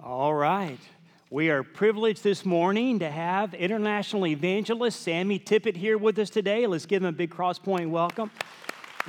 All right. We are privileged this morning to have international evangelist Sammy Tippit here with us today. Let's give him a big crosspoint welcome.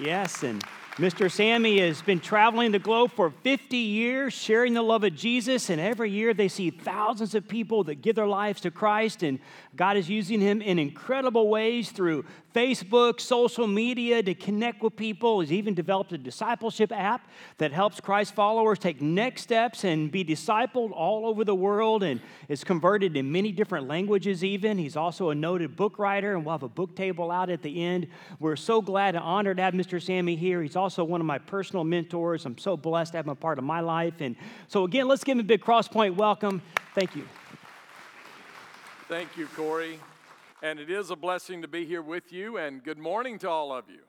Yes, and Mr. Sammy has been traveling the globe for 50 years, sharing the love of Jesus, and every year they see thousands of people that give their lives to Christ, and God is using him in incredible ways through Facebook, social media to connect with people. He's even developed a discipleship app that helps Christ followers take next steps and be discipled all over the world and is converted in many different languages, even. He's also a noted book writer, and we'll have a book table out at the end. We're so glad and honored to have Mr. Sammy here. He's also one of my personal mentors. I'm so blessed to have him a part of my life. And so, again, let's give him a big crosspoint welcome. Thank you. Thank you, Corey. And it is a blessing to be here with you, and good morning to all of you.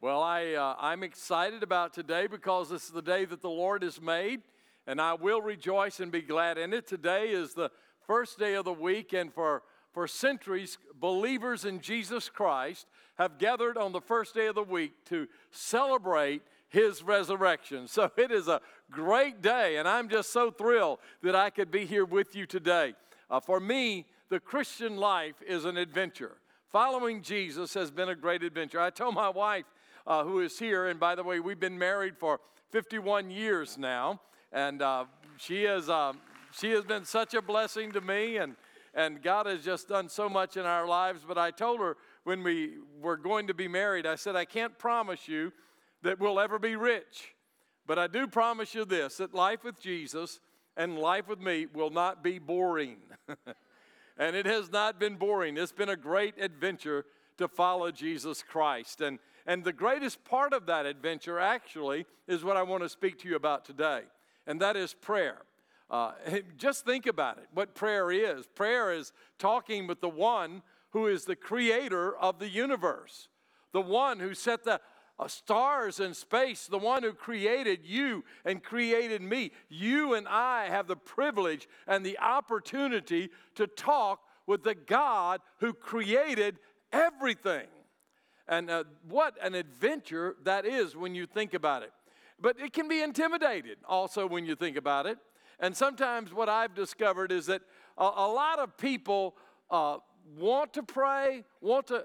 Well, I, uh, I'm excited about today because this is the day that the Lord has made, and I will rejoice and be glad in it. Today is the first day of the week, and for, for centuries, believers in Jesus Christ have gathered on the first day of the week to celebrate his resurrection. So it is a great day, and I'm just so thrilled that I could be here with you today. Uh, for me, the Christian life is an adventure. Following Jesus has been a great adventure. I told my wife, uh, who is here, and by the way, we've been married for 51 years now, and uh, she, is, uh, she has been such a blessing to me, and, and God has just done so much in our lives. But I told her when we were going to be married, I said, I can't promise you that we'll ever be rich, but I do promise you this that life with Jesus and life with me will not be boring. and it has not been boring. It's been a great adventure to follow Jesus Christ. And, and the greatest part of that adventure, actually, is what I want to speak to you about today, and that is prayer. Uh, just think about it what prayer is. Prayer is talking with the one who is the creator of the universe, the one who set the uh, stars in space, the one who created you and created me. You and I have the privilege and the opportunity to talk with the God who created everything. And uh, what an adventure that is when you think about it. But it can be intimidated also when you think about it. And sometimes what I've discovered is that a, a lot of people uh, want to pray, want to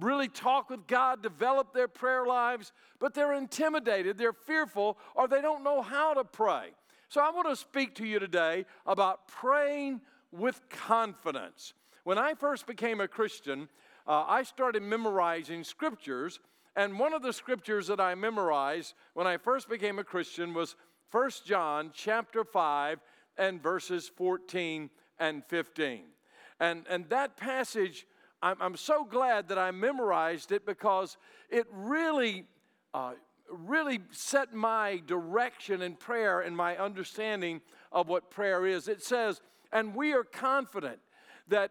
really talk with God, develop their prayer lives, but they're intimidated, they're fearful, or they don't know how to pray. So I want to speak to you today about praying with confidence. When I first became a Christian, uh, I started memorizing scriptures, and one of the scriptures that I memorized when I first became a Christian was 1 John chapter 5 and verses 14 and 15. And, and that passage I'm, I'm so glad that I memorized it because it really, uh, really set my direction in prayer and my understanding of what prayer is. It says, and we are confident that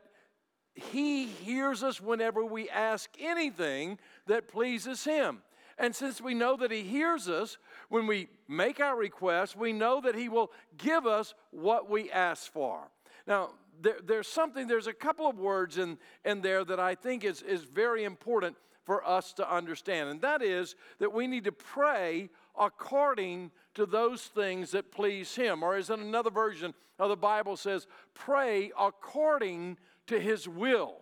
He hears us whenever we ask anything that pleases Him. And since we know that He hears us when we make our request, we know that He will give us what we ask for. Now, there, there's something, there's a couple of words in, in there that I think is, is very important for us to understand, and that is that we need to pray according to those things that please Him. Or, as in another version of the Bible says, pray according to His will.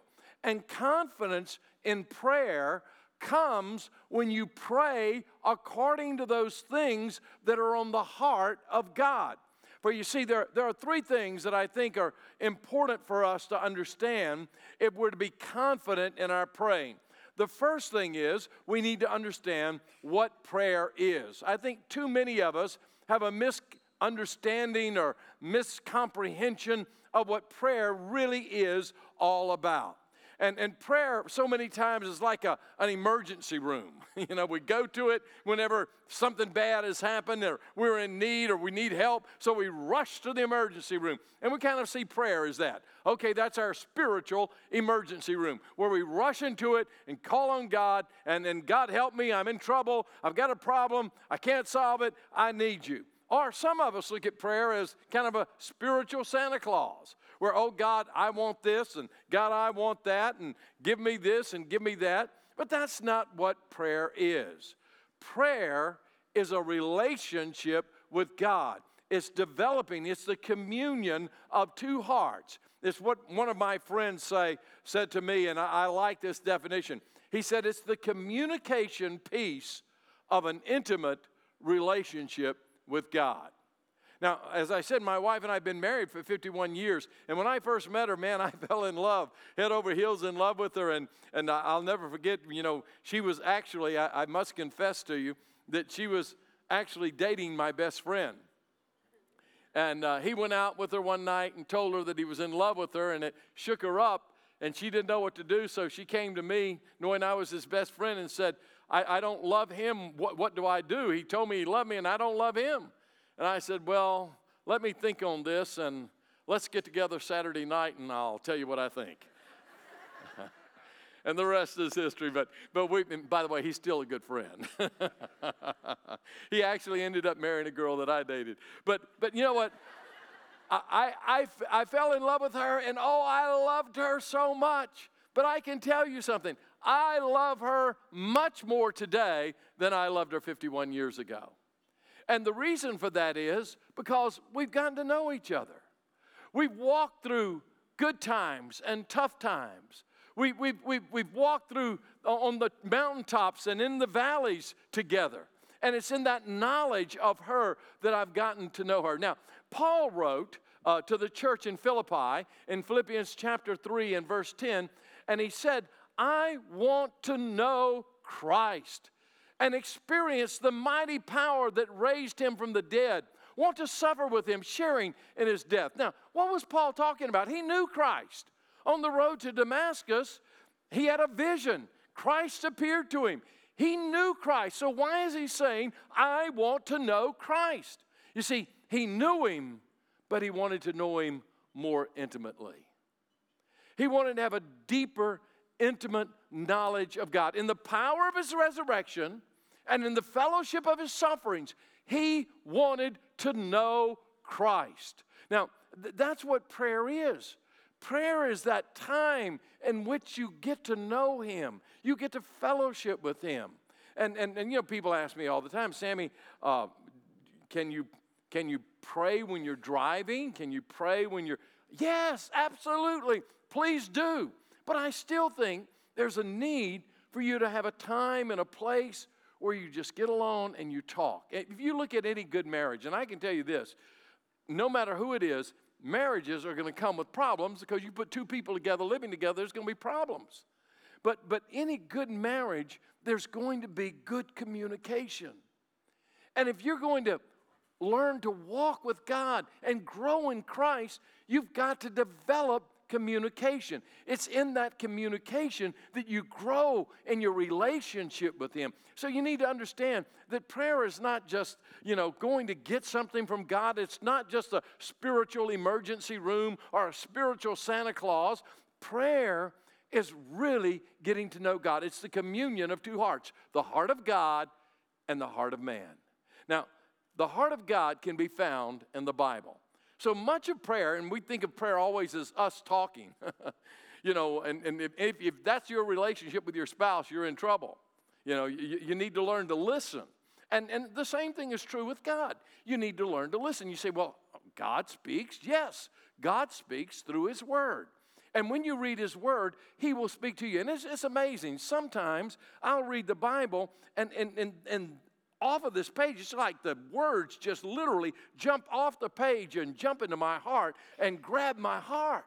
And confidence in prayer comes when you pray according to those things that are on the heart of God. For you see, there, there are three things that I think are important for us to understand if we're to be confident in our praying. The first thing is we need to understand what prayer is. I think too many of us have a misunderstanding or miscomprehension of what prayer really is all about. And, and prayer, so many times, is like a, an emergency room. You know, we go to it whenever something bad has happened or we're in need or we need help. So we rush to the emergency room. And we kind of see prayer as that. Okay, that's our spiritual emergency room where we rush into it and call on God and then, God, help me. I'm in trouble. I've got a problem. I can't solve it. I need you. Or some of us look at prayer as kind of a spiritual Santa Claus where, oh God, I want this, and God, I want that, and give me this and give me that. But that's not what prayer is. Prayer is a relationship with God. it's developing, it's the communion of two hearts. It's what one of my friends say, said to me, and I, I like this definition. He said, It's the communication piece of an intimate relationship with God. Now, as I said, my wife and I have been married for 51 years. And when I first met her, man, I fell in love, head over heels in love with her. And, and I'll never forget, you know, she was actually, I, I must confess to you, that she was actually dating my best friend. And uh, he went out with her one night and told her that he was in love with her, and it shook her up. And she didn't know what to do, so she came to me, knowing I was his best friend, and said, I, I don't love him. What, what do I do? He told me he loved me, and I don't love him. And I said, Well, let me think on this and let's get together Saturday night and I'll tell you what I think. and the rest is history. But, but we, by the way, he's still a good friend. he actually ended up marrying a girl that I dated. But, but you know what? I, I, I fell in love with her, and oh, I loved her so much. But I can tell you something I love her much more today than I loved her 51 years ago. And the reason for that is because we've gotten to know each other. We've walked through good times and tough times. We, we, we, we've walked through on the mountaintops and in the valleys together. And it's in that knowledge of her that I've gotten to know her. Now, Paul wrote uh, to the church in Philippi in Philippians chapter 3 and verse 10, and he said, I want to know Christ and experience the mighty power that raised him from the dead. Want to suffer with him, sharing in his death. Now, what was Paul talking about? He knew Christ. On the road to Damascus, he had a vision. Christ appeared to him. He knew Christ. So, why is he saying, I want to know Christ? You see, he knew him, but he wanted to know him more intimately. He wanted to have a deeper, intimate knowledge of God. In the power of his resurrection, and in the fellowship of his sufferings, he wanted to know Christ. Now, th- that's what prayer is. Prayer is that time in which you get to know him, you get to fellowship with him. And, and, and you know, people ask me all the time, Sammy, uh, can, you, can you pray when you're driving? Can you pray when you're. Yes, absolutely. Please do. But I still think there's a need for you to have a time and a place where you just get alone and you talk. If you look at any good marriage, and I can tell you this no matter who it is, marriages are going to come with problems because you put two people together living together, there's going to be problems. But, but any good marriage, there's going to be good communication. And if you're going to learn to walk with God and grow in Christ, you've got to develop communication. It's in that communication that you grow in your relationship with Him. So you need to understand that prayer is not just, you know, going to get something from God. It's not just a spiritual emergency room or a spiritual Santa Claus. Prayer is really getting to know God. It's the communion of two hearts the heart of God and the heart of man. Now, the heart of God can be found in the Bible. So much of prayer, and we think of prayer always as us talking, you know, and, and if, if, that's your relationship with your spouse, you're in trouble. You know, you, you need to learn to listen. And, and the same thing is true with God. You need to learn to listen. You say, well, God speaks. Yes, God speaks through His Word. And when you read His Word, He will speak to you. And it's, it's amazing. Sometimes I'll read the Bible, and, and, and, and off of this page. It's like the words just literally jump off the page and jump into my heart and grab my heart.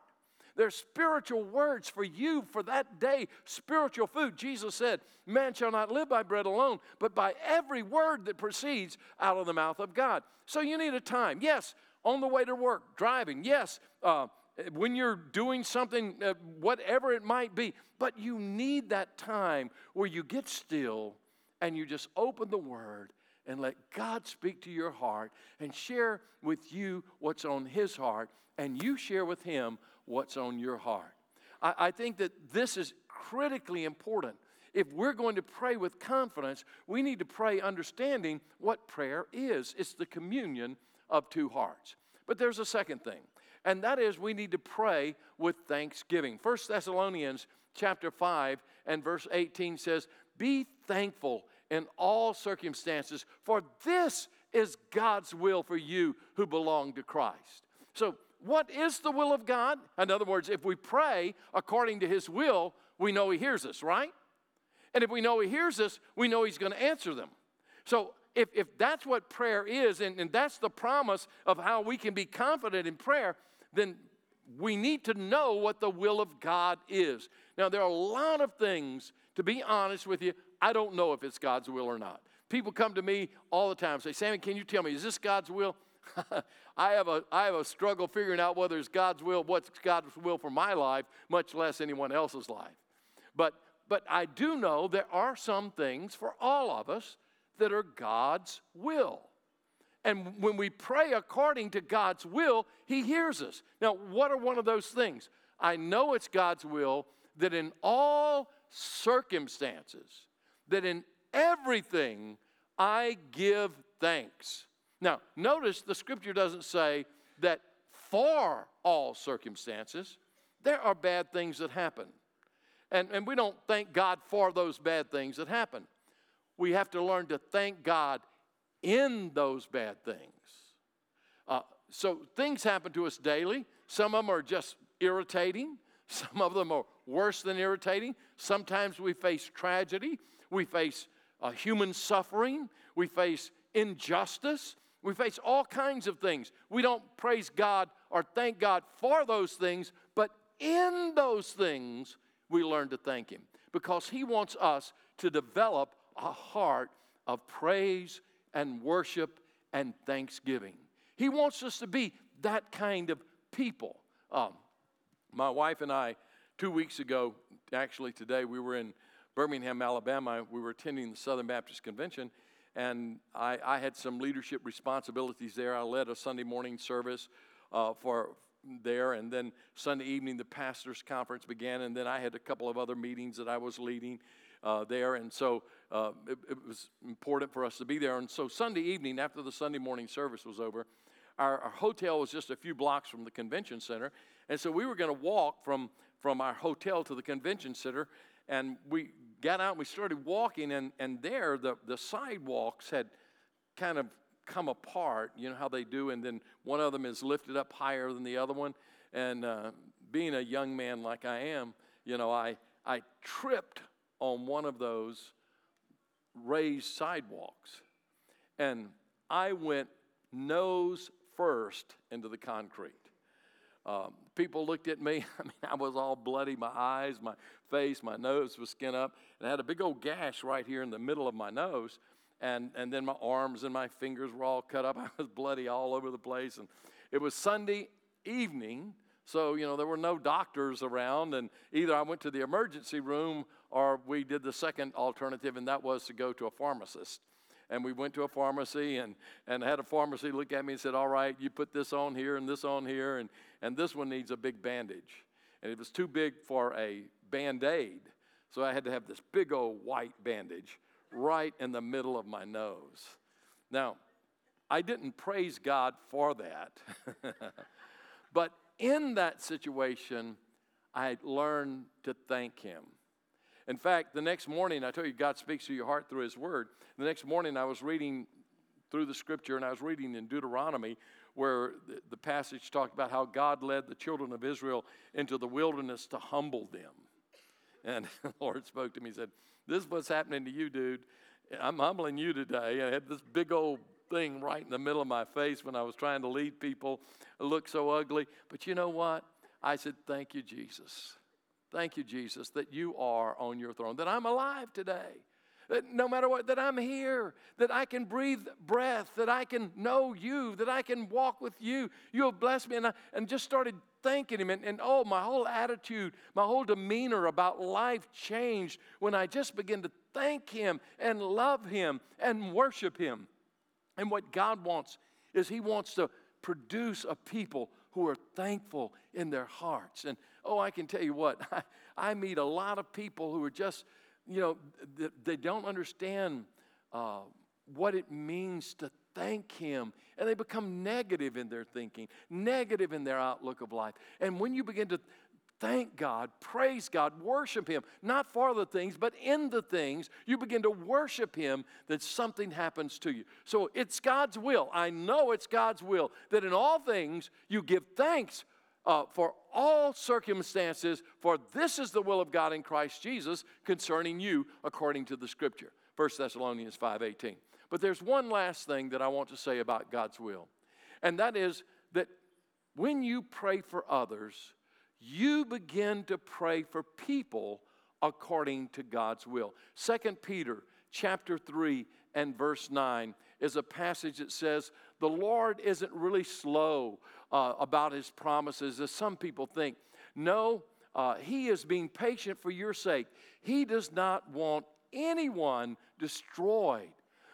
They're spiritual words for you for that day, spiritual food. Jesus said, Man shall not live by bread alone, but by every word that proceeds out of the mouth of God. So you need a time. Yes, on the way to work, driving. Yes, uh, when you're doing something, uh, whatever it might be. But you need that time where you get still and you just open the Word and let God speak to your heart and share with you what's on His heart, and you share with Him what's on your heart. I, I think that this is critically important. If we're going to pray with confidence, we need to pray understanding what prayer is. It's the communion of two hearts. But there's a second thing, and that is we need to pray with thanksgiving. 1 Thessalonians chapter 5 and verse 18 says, "Be thankful in all circumstances, for this is God's will for you who belong to Christ. So, what is the will of God? In other words, if we pray according to His will, we know He hears us, right? And if we know He hears us, we know He's going to answer them. So, if, if that's what prayer is, and, and that's the promise of how we can be confident in prayer, then we need to know what the will of God is. Now, there are a lot of things, to be honest with you, I don't know if it's God's will or not. People come to me all the time and say, Sammy, can you tell me, is this God's will? I, have a, I have a struggle figuring out whether it's God's will, what's God's will for my life, much less anyone else's life. But, but I do know there are some things for all of us that are God's will. And when we pray according to God's will, He hears us. Now, what are one of those things? I know it's God's will that in all circumstances, that in everything I give thanks. Now, notice the scripture doesn't say that for all circumstances, there are bad things that happen. And, and we don't thank God for those bad things that happen. We have to learn to thank God in those bad things. Uh, so things happen to us daily. Some of them are just irritating, some of them are worse than irritating. Sometimes we face tragedy, we face uh, human suffering, we face injustice, we face all kinds of things. We don't praise God or thank God for those things, but in those things, we learn to thank Him because He wants us to develop a heart of praise and worship and thanksgiving. He wants us to be that kind of people. Um, my wife and I, two weeks ago, actually today, we were in Birmingham, Alabama. We were attending the Southern Baptist Convention, and I, I had some leadership responsibilities there. I led a Sunday morning service uh, for there, and then Sunday evening the pastors' conference began, and then I had a couple of other meetings that I was leading uh, there, and so uh, it, it, was important for us to be there. And so Sunday evening, after the Sunday morning service was over, our, our hotel was just a few blocks from the convention center, and so we were going to walk from from our hotel to the convention center, and we got out and we started walking, and, and there the, the sidewalks had kind of come apart, you know how they do, and then one of them is lifted up higher than the other one. And uh, being a young man like I am, you know, I, I tripped on one of those raised sidewalks. And I went nose first into the concrete. Um, people looked at me. I mean, I was all bloody. My eyes, my face, my nose was skin up. And I had a big old gash right here in the middle of my nose. And, and then my arms and my fingers were all cut up. I was bloody all over the place. And it was Sunday evening. So, you know, there were no doctors around. And either I went to the emergency room or we did the second alternative, and that was to go to a pharmacist and we went to a pharmacy and, and had a pharmacy look at me and said, All right, you put this on here and this on here, and, and this one needs a big bandage. And it was too big for a band aid. So I had to have this big old white bandage right in the middle of my nose. Now, I didn't praise God for that. but in that situation, I learned to thank Him. In fact, the next morning, I tell you, God speaks to your heart through His Word. The next morning, I was reading through the scripture and I was reading in Deuteronomy where the, passage talked about how God led the children of Israel into the wilderness to humble them. And the Lord spoke to me and said, This is what's happening to you, dude. I'm humbling you today. I had this big old thing right in the middle of my face when I was trying to lead people. It looked so ugly. But you know what? I said, Thank you, Jesus. Thank you, Jesus, that you are on your throne, that I'm alive today. That no matter what, that I'm here, that I can breathe breath, that I can know you, that I can walk with you. You have blessed me. And, I, and just started thanking him. And, and oh, my whole attitude, my whole demeanor about life changed when I just began to thank him and love him and worship him. And what God wants is he wants to produce a people who are thankful in their hearts. And oh, I can tell you what, I, I meet a lot of people who are just, you know, they, don't understand uh, what it means to thank Him. And they become negative in their thinking, negative in their outlook of life. And when you begin to thank God, praise God, worship Him, not for the things, but in the things, you begin to worship Him, that something happens to you. So it's God's will. I know it's God's will that in all things you give thanks uh, for all circumstances, for this is the will of God in Christ Jesus concerning you, according to the Scripture. 1 Thessalonians 5:18. But there's one last thing that I want to say about God's will, and that is that when you pray for others, you begin to pray for people according to God's will. 2 Peter chapter 3 and verse 9 is a passage that says, The Lord isn't really slow uh, about his promises as some people think. No, uh, he is being patient for your sake. He does not want anyone destroyed,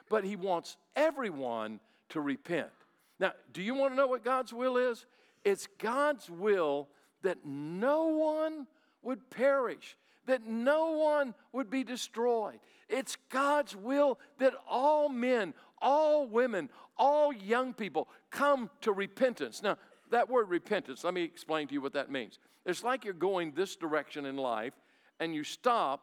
but he wants everyone to repent. Now, do you want to know what God's will is? It's God's will that no one would perish, that no one would be destroyed. It's God's will that all men, all women, all young people come to repentance. Now, that word repentance, let me explain to you what that means. It's like you're going this direction in life and you stop,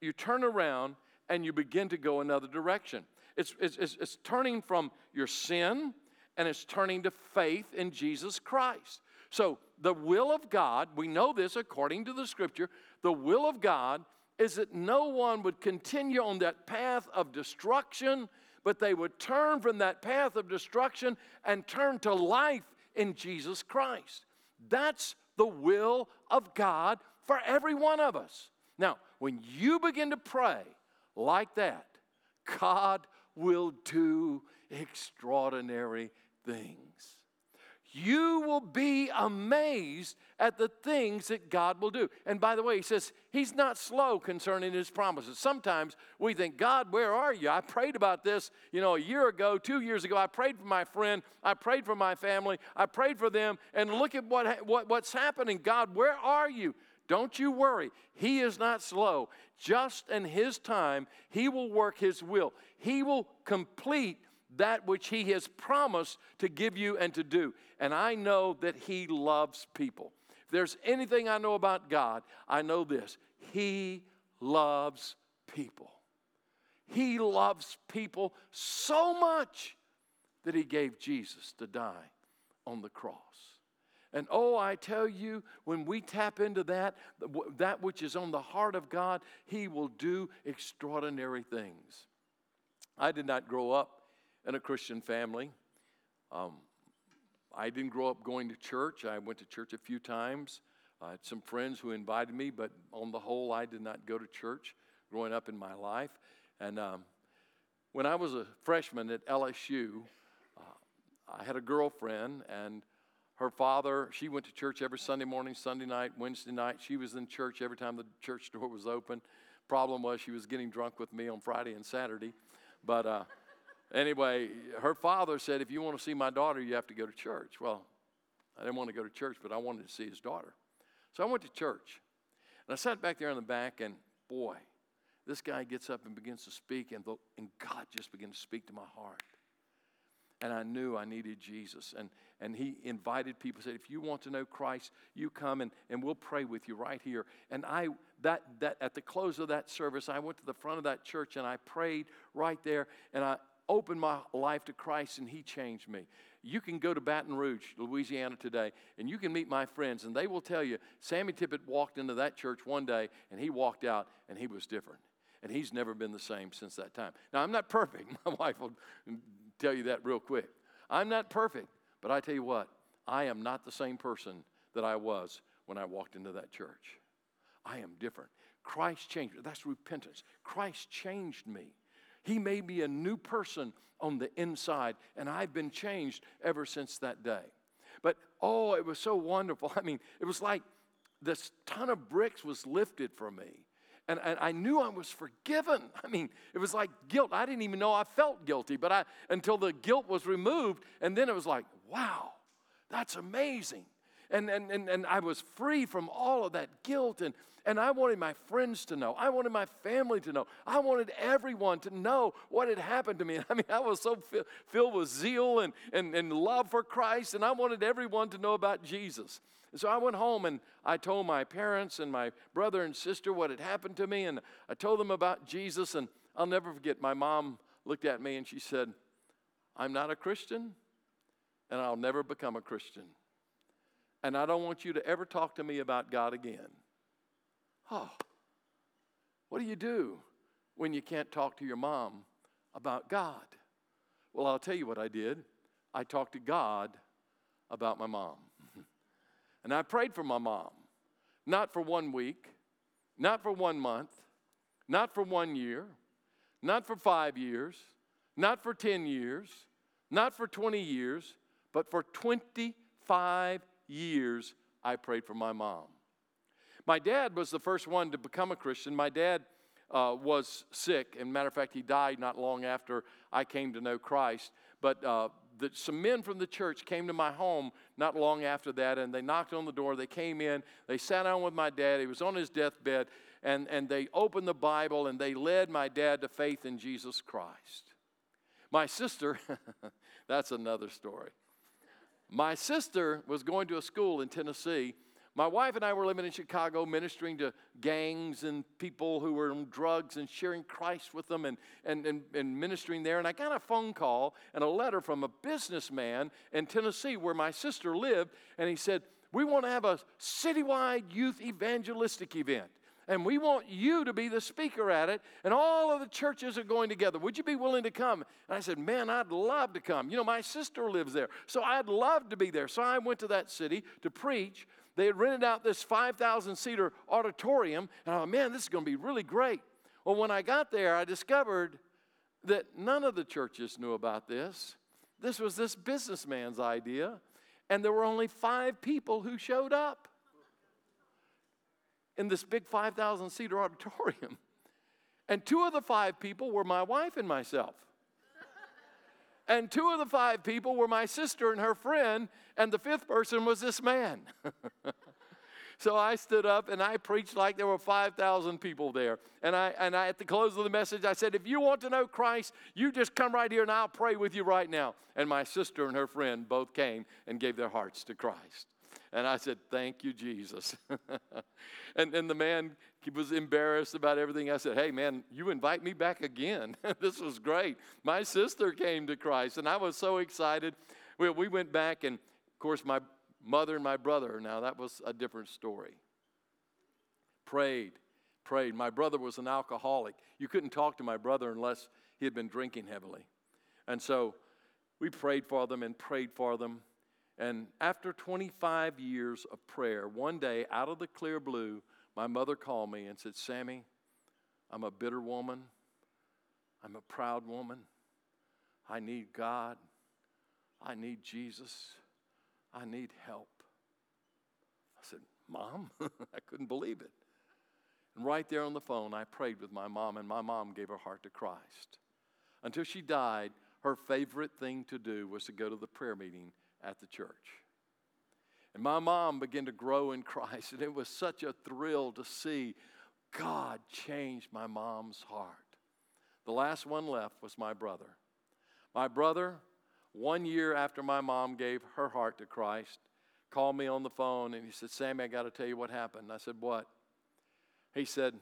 you turn around, and you begin to go another direction. It's, it's, it's, turning from your sin and it's turning to faith in Jesus Christ. So, the will of God, we know this according to the scripture, the will of God is that no one would continue on that path of destruction, but they would turn from that path of destruction and turn to life in Jesus Christ. That's the will of God for every one of us. Now, when you begin to pray like that, God will do extraordinary things you will be amazed at the things that God will do. And by the way, he says he's not slow concerning his promises. Sometimes we think, God, where are you? I prayed about this, you know, a year ago, two years ago. I prayed for my friend, I prayed for my family, I prayed for them, and look at what, what what's happening. God, where are you? Don't you worry. He is not slow. Just in his time, he will work his will. He will complete that which He has promised to give you and to do. And I know that He loves people. If there's anything I know about God, I know this He loves people. He loves people so much that He gave Jesus to die on the cross. And oh, I tell you, when we tap into that, that which is on the heart of God, He will do extraordinary things. I did not grow up in a Christian family. Um, I didn't grow up going to church. I went to church a few times. I had some friends who invited me, but on the whole, I did not go to church growing up in my life. And um, when I was a freshman at LSU, uh, I had a girlfriend, and her father, she went to church every Sunday morning, Sunday night, Wednesday night. She was in church every time the church door was open. Problem was, she was getting drunk with me on Friday and Saturday. But uh, Anyway, her father said, If you want to see my daughter, you have to go to church. Well, I didn't want to go to church, but I wanted to see his daughter. So I went to church. And I sat back there in the back, and boy, this guy gets up and begins to speak, and, the, and God just began to speak to my heart. And I knew I needed Jesus. And, and he invited people, said, if you want to know Christ, you come and, and we'll pray with you right here. And I that that at the close of that service, I went to the front of that church and I prayed right there. And I, opened my life to Christ and He changed me. You can go to Baton Rouge, Louisiana today, and you can meet my friends, and they will tell you Sammy Tippit walked into that church one day and he walked out and he was different. And he's never been the same since that time. Now, I'm not perfect. My wife will tell you that real quick. I'm not perfect, but I tell you what, I am not the same person that I was when I walked into that church. I am different. Christ changed me. That's repentance. Christ changed me. He made me a new person on the inside, and I've been changed ever since that day. But oh, it was so wonderful. I mean, it was like this ton of bricks was lifted from me. And, and, I knew I was forgiven. I mean, it was like guilt. I didn't even know I felt guilty, but I until the guilt was removed, and then it was like, wow, that's amazing. And, and, and, and I was free from all of that guilt. And, and I wanted my friends to know. I wanted my family to know. I wanted everyone to know what had happened to me. I mean, I was so fi- filled with zeal and, and, and love for Christ, and I wanted everyone to know about Jesus. And so I went home and I told my parents and my brother and sister what had happened to me, and I told them about Jesus. And I'll never forget, my mom looked at me and she said, I'm not a Christian, and I'll never become a Christian and I don't want you to ever talk to me about God again. Oh, what do you do when you can't talk to your mom about God? Well, I'll tell you what I did. I talked to God about my mom. and I prayed for my mom, not for one week, not for one month, not for one year, not for five years, not for 10 years, not for 20 years, but for 25 years, I prayed for my mom. My dad was the first one to become a Christian. My dad uh, was sick, and matter of fact, he died not long after I came to know Christ. But uh, the, some men from the church came to my home not long after that, and they knocked on the door. They came in, they sat down with my dad. He was on his deathbed, and, and they opened the Bible and they led my dad to faith in Jesus Christ. My sister, that's another story. My sister was going to a school in Tennessee. My wife and I were living in Chicago, ministering to gangs and people who were on drugs and sharing Christ with them and, and, and, and ministering there. And I got a phone call and a letter from a businessman in Tennessee where my sister lived. And he said, We want to have a citywide youth evangelistic event and we want you to be the speaker at it, and all of the churches are going together. Would you be willing to come? And I said, Man, I'd love to come. You know, my sister lives there, so I'd love to be there. So I went to that city to preach. They had rented out this 5,000 seater auditorium, and I thought, Man, this is going to be really great. Well, when I got there, I discovered that none of the churches knew about this. This was this businessman's idea, and there were only five people who showed up in this big 5,000 seater auditorium. And two of the five people were my wife and myself. And two of the five people were my sister and her friend, and the fifth person was this man. so I stood up and I preached like there were 5,000 people there. And I, and I, at the close of the message, I said, If you want to know Christ, you just come right here and I'll pray with you right now. And my sister and her friend both came and gave their hearts to Christ. And I said, Thank you, Jesus. and, and the man was embarrassed about everything. I said, Hey, man, you invite me back again. this was great. My sister came to Christ, and I was so excited. We, we went back, and of course, my mother and my brother, now that was a different story. Prayed, prayed. My brother was an alcoholic. You couldn't talk to my brother unless he had been drinking heavily. And so we prayed for them and prayed for them. And after 25 years of prayer, one day out of the clear blue, my mother called me and said, Sammy, I'm a bitter woman. I'm a proud woman. I need God. I need Jesus. I need help. I said, Mom? I couldn't believe it. And right there on the phone, I prayed with my mom, and my mom gave her heart to Christ. Until she died, her favorite thing to do was to go to the prayer meeting at the church. And my mom began to grow in Christ, and it was such a thrill to see God change my mom's heart. The last one left was my brother. My brother, one year after my mom gave her heart to Christ, called me on the phone and he said, Sammy, I got to tell you what happened. I said, What? He said,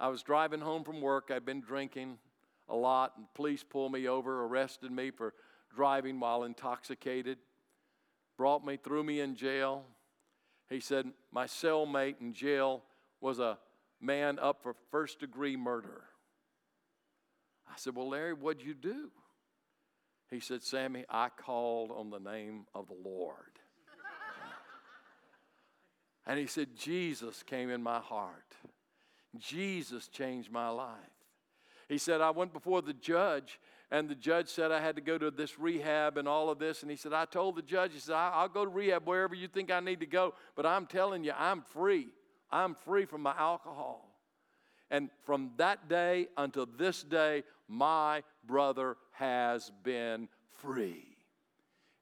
I was driving home from work. I'd been drinking a lot, and police pulled me over, arrested me for driving while intoxicated brought me, threw me in jail. He said, My cellmate in jail was a man up for first degree murder. I said, Well, Larry, what'd you do? He said, Sammy, I called on the name of the Lord. and he said, Jesus came in my heart. Jesus changed my life. He said, I went before the judge and the judge said I had to go to this rehab and all of this. And he said, I told the judge, he said, I'll go to rehab wherever you think I need to go, but I'm telling you, I'm free. I'm free from my alcohol. And from that day until this day, my brother has been free.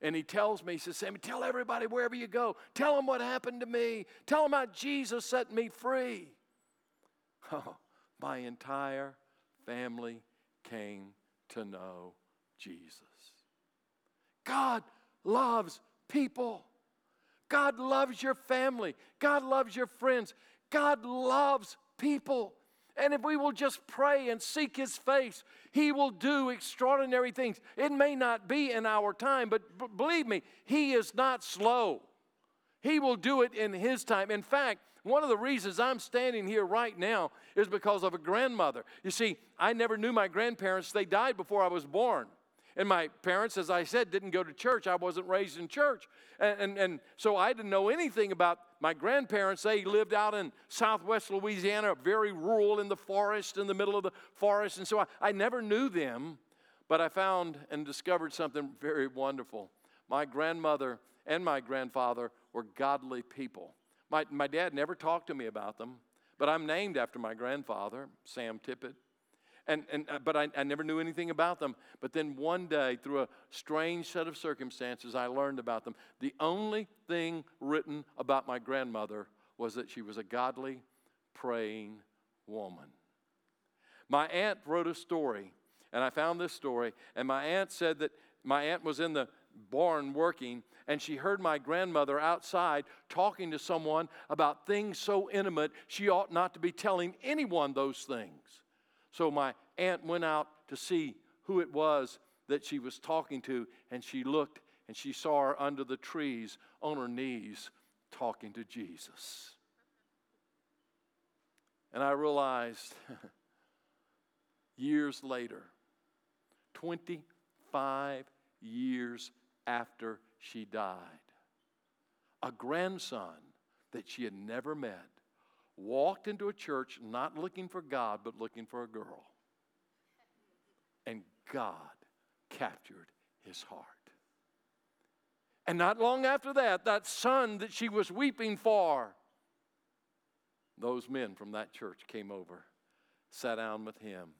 And he tells me, he says, Sammy, tell everybody wherever you go. Tell them what happened to me. Tell them how Jesus set me free. Oh, my entire family came to know Jesus. God loves people. God loves your family. God loves your friends. God loves people. And if we will just pray and seek His face, He will do extraordinary things. It may not be in our time, but b- believe me, He is not slow. He will do it in His time. In fact, one of the reasons I'm standing here right now is because of a grandmother. You see, I never knew my grandparents, they died before I was born. And my parents, as I said, didn't go to church. I wasn't raised in church. And, and, and, so I didn't know anything about my grandparents. They lived out in southwest Louisiana, very rural in the forest, in the middle of the forest. And so I, I never knew them, but I found and discovered something very wonderful. My grandmother and my grandfather were godly people. My, my dad never talked to me about them, but I'm named after my grandfather, Sam Tippit. And, and, uh, but I, I never knew anything about them. But then one day, through a strange set of circumstances, I learned about them. The only thing written about my grandmother was that she was a godly, praying woman. My aunt wrote a story, and I found this story, and my aunt said that my aunt was in the barn working, and she heard my grandmother outside talking to someone about things so intimate she ought not to be telling anyone those things. So my aunt went out to see who it was that she was talking to, and she looked and she saw her under the trees on her knees talking to Jesus. And I realized years later, 25 years after she died, a grandson that she had never met walked into a church not looking for God, but looking for a girl. And God captured his heart. And not long after that, that son that she was weeping for, those men from that church came over, sat down with him,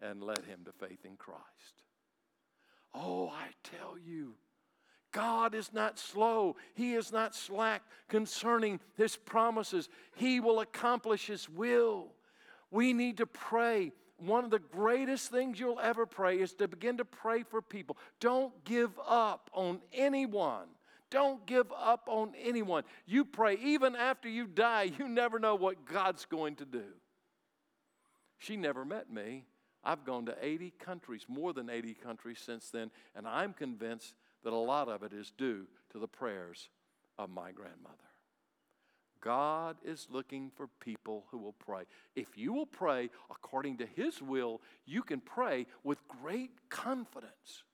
and led him to faith in Christ. Oh, I tell you, God is not slow. He is not slack concerning His promises. He will accomplish His will. We need to pray. One of the greatest things you'll ever pray is to begin to pray for people. Don't give up on anyone. Don't give up on anyone. You pray, even after you die, you never know what God's going to do. She never met me. I've gone to 80 countries, more than 80 countries since then, and I'm convinced that a lot of it is due to the prayers of my grandmother. God is looking for people who will pray. If you will pray according to His will, you can pray with great confidence.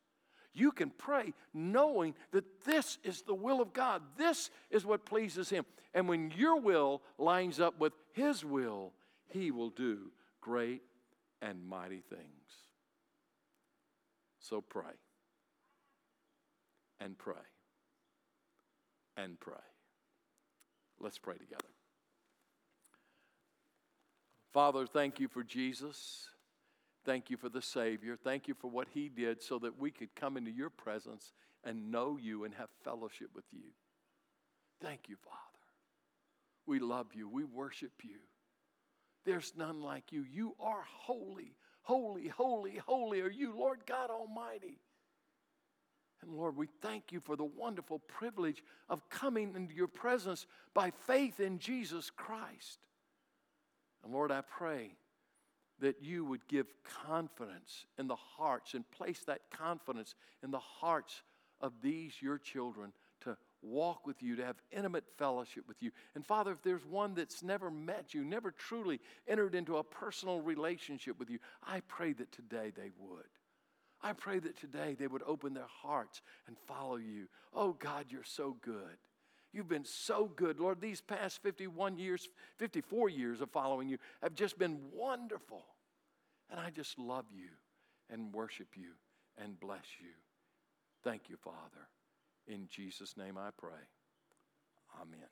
You can pray knowing that this is the will of God. This is what pleases Him. And when your will lines up with His will, He will do great and mighty things. So pray and pray and pray. Let's pray together. Father, thank you for Jesus. Thank you for the Savior. Thank you for what He did so that we could come into your presence and know you and have fellowship with you. Thank you, Father. We love you. We worship you. There's none like you. You are holy, holy, holy, holy are you, Lord God Almighty. And Lord, we thank you for the wonderful privilege of coming into your presence by faith in Jesus Christ. And Lord, I pray that you would give confidence in the hearts and place that confidence in the hearts of these, your children, to walk with you, to have intimate fellowship with you. And Father, if there's one that's never met you, never truly entered into a personal relationship with you, I pray that today they would. I pray that today they would open their hearts and follow you. Oh God, you're so good. You've been so good. Lord, these past 51 years, 54 years of following you have just been wonderful. And I just love you and worship you and bless you. Thank you, Father. In Jesus' name I pray. Amen.